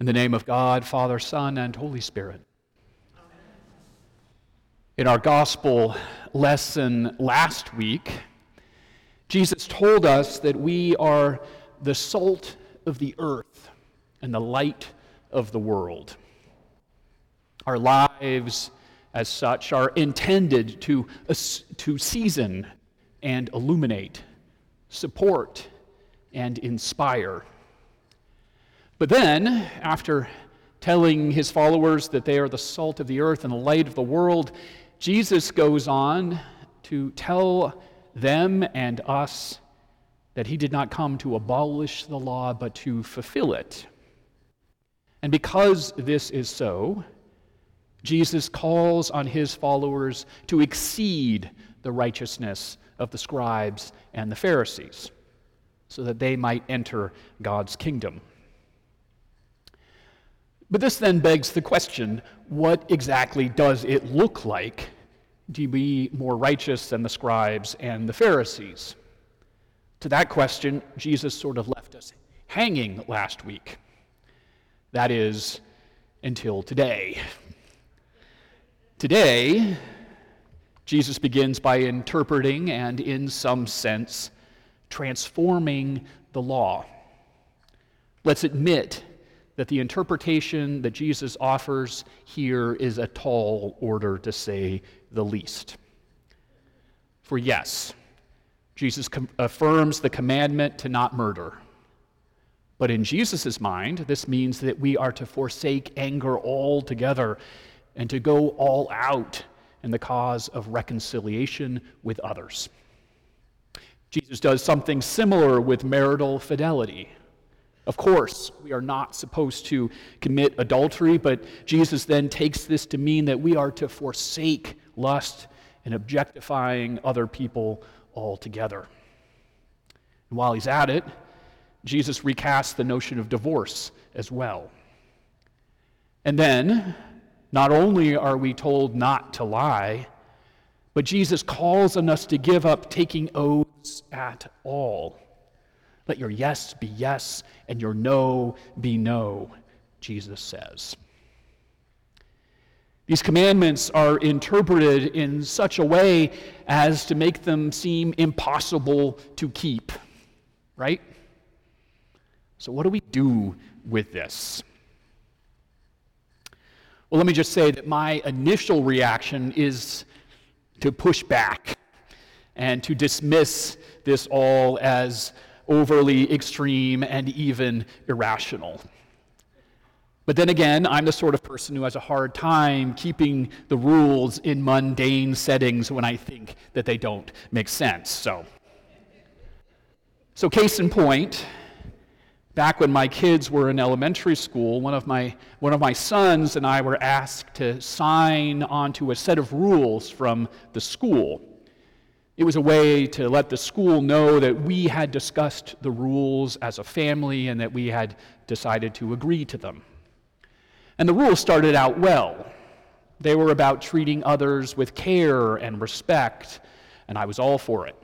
In the name of God, Father, Son, and Holy Spirit. In our gospel lesson last week, Jesus told us that we are the salt of the earth and the light of the world. Our lives, as such, are intended to, to season and illuminate, support and inspire. But then, after telling his followers that they are the salt of the earth and the light of the world, Jesus goes on to tell them and us that he did not come to abolish the law, but to fulfill it. And because this is so, Jesus calls on his followers to exceed the righteousness of the scribes and the Pharisees so that they might enter God's kingdom. But this then begs the question what exactly does it look like to be more righteous than the scribes and the Pharisees? To that question, Jesus sort of left us hanging last week. That is, until today. Today, Jesus begins by interpreting and, in some sense, transforming the law. Let's admit that the interpretation that Jesus offers here is a tall order to say the least. For yes, Jesus com- affirms the commandment to not murder. But in Jesus' mind, this means that we are to forsake anger altogether and to go all out in the cause of reconciliation with others. Jesus does something similar with marital fidelity. Of course, we are not supposed to commit adultery, but Jesus then takes this to mean that we are to forsake lust and objectifying other people altogether. And while he's at it, Jesus recasts the notion of divorce as well. And then, not only are we told not to lie, but Jesus calls on us to give up taking oaths at all. Let your yes be yes and your no be no, Jesus says. These commandments are interpreted in such a way as to make them seem impossible to keep, right? So, what do we do with this? Well, let me just say that my initial reaction is to push back and to dismiss this all as overly extreme and even irrational. But then again, I'm the sort of person who has a hard time keeping the rules in mundane settings when I think that they don't make sense. So, so case in point, back when my kids were in elementary school, one of my, one of my sons and I were asked to sign onto a set of rules from the school. It was a way to let the school know that we had discussed the rules as a family and that we had decided to agree to them. And the rules started out well. They were about treating others with care and respect, and I was all for it.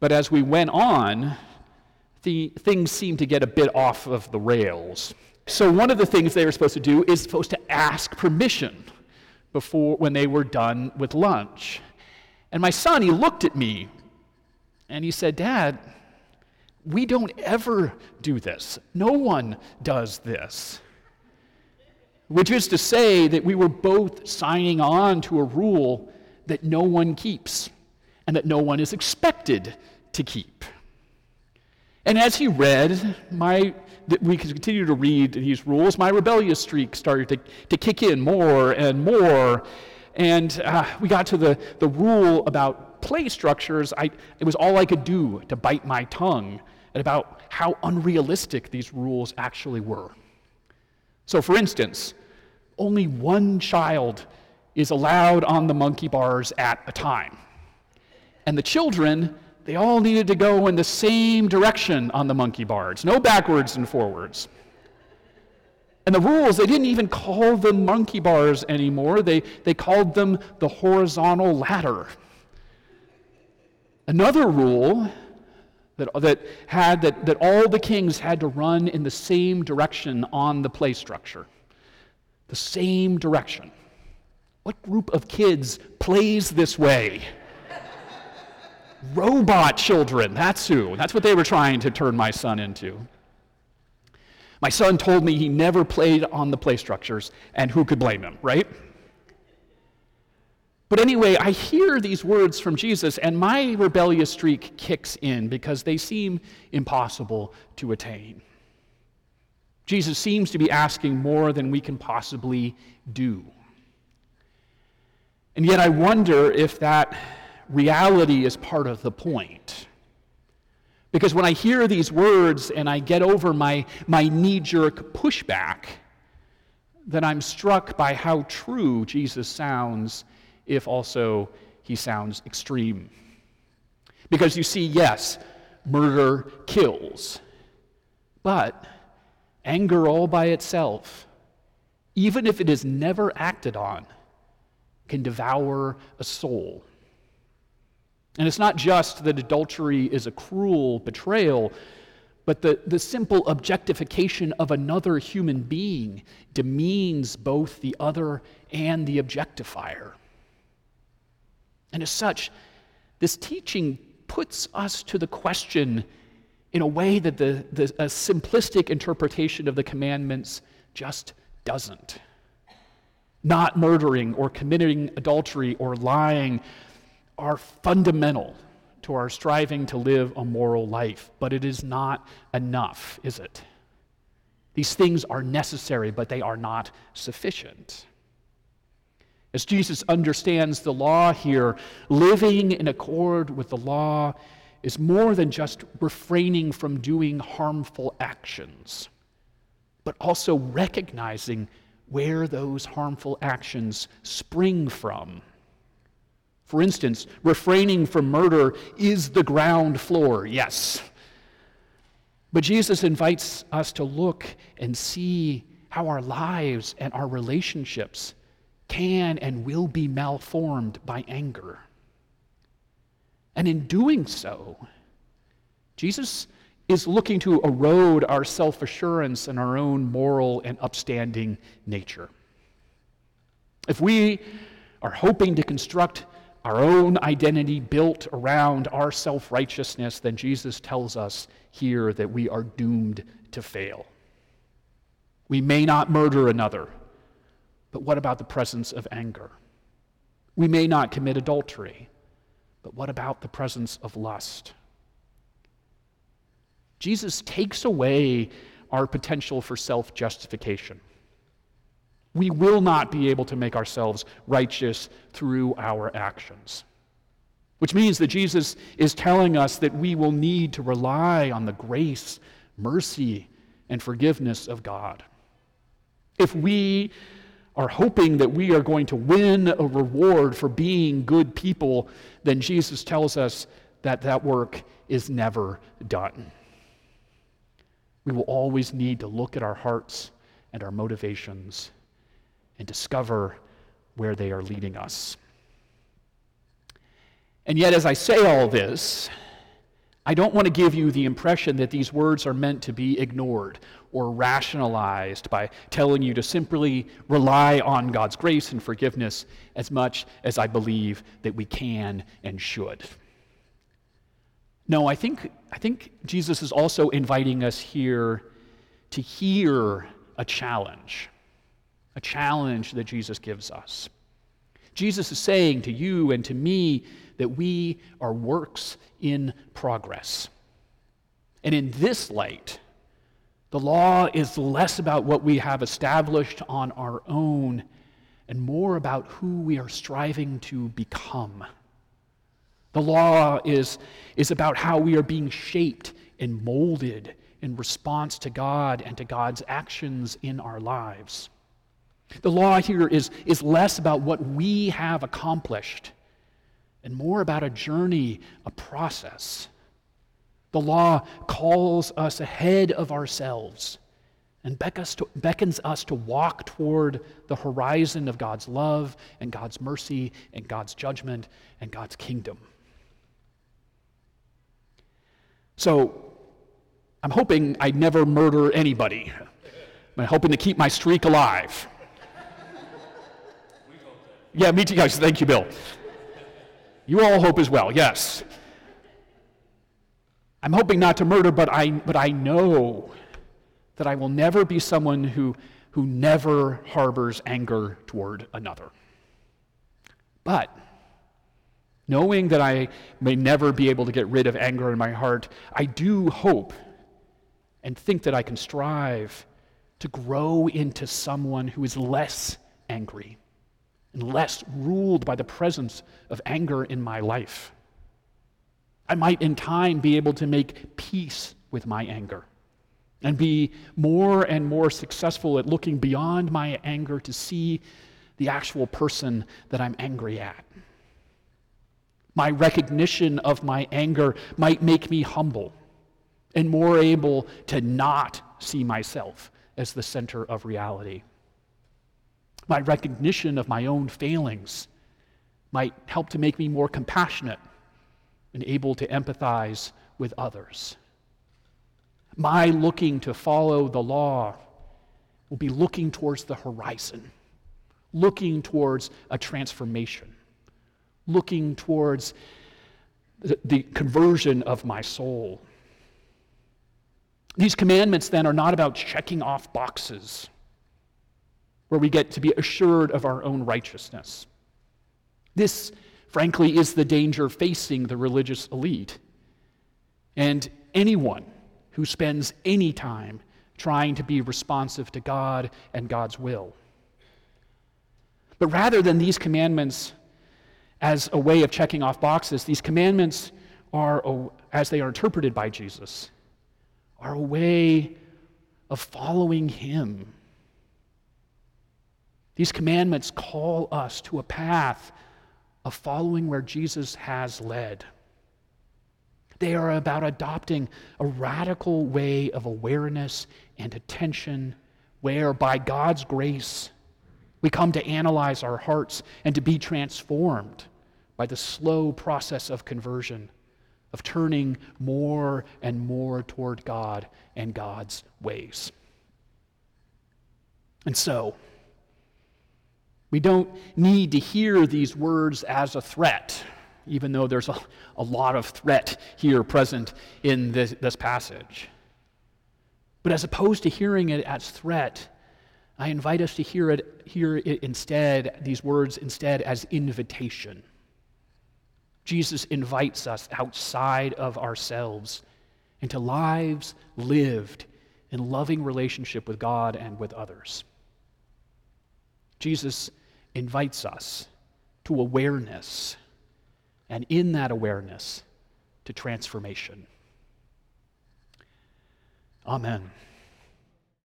But as we went on, the things seemed to get a bit off of the rails. So one of the things they were supposed to do is supposed to ask permission before when they were done with lunch. And my son, he looked at me and he said, Dad, we don't ever do this. No one does this. Which is to say that we were both signing on to a rule that no one keeps and that no one is expected to keep. And as he read, my, we continue to read these rules, my rebellious streak started to, to kick in more and more. And uh, we got to the, the rule about play structures. I, it was all I could do to bite my tongue at about how unrealistic these rules actually were. So, for instance, only one child is allowed on the monkey bars at a time. And the children, they all needed to go in the same direction on the monkey bars, no backwards and forwards. And the rules, they didn't even call them monkey bars anymore, they, they called them the horizontal ladder. Another rule that, that, had, that, that all the kings had to run in the same direction on the play structure. The same direction. What group of kids plays this way? Robot children, that's who. That's what they were trying to turn my son into. My son told me he never played on the play structures, and who could blame him, right? But anyway, I hear these words from Jesus, and my rebellious streak kicks in because they seem impossible to attain. Jesus seems to be asking more than we can possibly do. And yet, I wonder if that reality is part of the point. Because when I hear these words and I get over my, my knee jerk pushback, then I'm struck by how true Jesus sounds, if also he sounds extreme. Because you see, yes, murder kills, but anger all by itself, even if it is never acted on, can devour a soul. And it's not just that adultery is a cruel betrayal, but the, the simple objectification of another human being demeans both the other and the objectifier. And as such, this teaching puts us to the question in a way that the, the, a simplistic interpretation of the commandments just doesn't. Not murdering or committing adultery or lying are fundamental to our striving to live a moral life, but it is not enough, is it? These things are necessary, but they are not sufficient. As Jesus understands the law here, living in accord with the law is more than just refraining from doing harmful actions, but also recognizing where those harmful actions spring from for instance, refraining from murder is the ground floor, yes. But Jesus invites us to look and see how our lives and our relationships can and will be malformed by anger. And in doing so, Jesus is looking to erode our self assurance and our own moral and upstanding nature. If we are hoping to construct our own identity built around our self righteousness, then Jesus tells us here that we are doomed to fail. We may not murder another, but what about the presence of anger? We may not commit adultery, but what about the presence of lust? Jesus takes away our potential for self justification. We will not be able to make ourselves righteous through our actions. Which means that Jesus is telling us that we will need to rely on the grace, mercy, and forgiveness of God. If we are hoping that we are going to win a reward for being good people, then Jesus tells us that that work is never done. We will always need to look at our hearts and our motivations and discover where they are leading us. And yet, as I say all this, I don't want to give you the impression that these words are meant to be ignored or rationalized by telling you to simply rely on God's grace and forgiveness as much as I believe that we can and should. No, I think, I think Jesus is also inviting us here to hear a challenge a challenge that Jesus gives us. Jesus is saying to you and to me that we are works in progress. And in this light, the law is less about what we have established on our own and more about who we are striving to become. The law is, is about how we are being shaped and molded in response to God and to God's actions in our lives. The law here is, is less about what we have accomplished and more about a journey, a process. The law calls us ahead of ourselves and beckons us to walk toward the horizon of God's love and God's mercy and God's judgment and God's kingdom. So I'm hoping I never murder anybody. I'm hoping to keep my streak alive. Yeah, me too, guys. Thank you, Bill. You all hope as well, yes. I'm hoping not to murder, but I, but I know that I will never be someone who, who never harbors anger toward another. But knowing that I may never be able to get rid of anger in my heart, I do hope and think that I can strive to grow into someone who is less angry and less ruled by the presence of anger in my life. I might, in time, be able to make peace with my anger and be more and more successful at looking beyond my anger to see the actual person that I'm angry at. My recognition of my anger might make me humble and more able to not see myself as the center of reality. My recognition of my own failings might help to make me more compassionate and able to empathize with others. My looking to follow the law will be looking towards the horizon, looking towards a transformation, looking towards the, conversion of my soul. These commandments then are not about checking off boxes where we get to be assured of our own righteousness. This, frankly, is the danger facing the religious elite and anyone who spends any time trying to be responsive to God and God's will. But rather than these commandments as a way of checking off boxes, these commandments are, as they are interpreted by Jesus, are a way of following Him these commandments call us to a path of following where Jesus has led. They are about adopting a radical way of awareness and attention where, by God's grace, we come to analyze our hearts and to be transformed by the slow process of conversion, of turning more and more toward God and God's ways. And so, we don't need to hear these words as a threat, even though there's a, a lot of threat here present in this, this passage. But as opposed to hearing it as threat, I invite us to hear it, hear it instead, these words instead, as invitation. Jesus invites us outside of ourselves into lives lived in loving relationship with God and with others. Jesus invites us to awareness, and in that awareness, to transformation. Amen.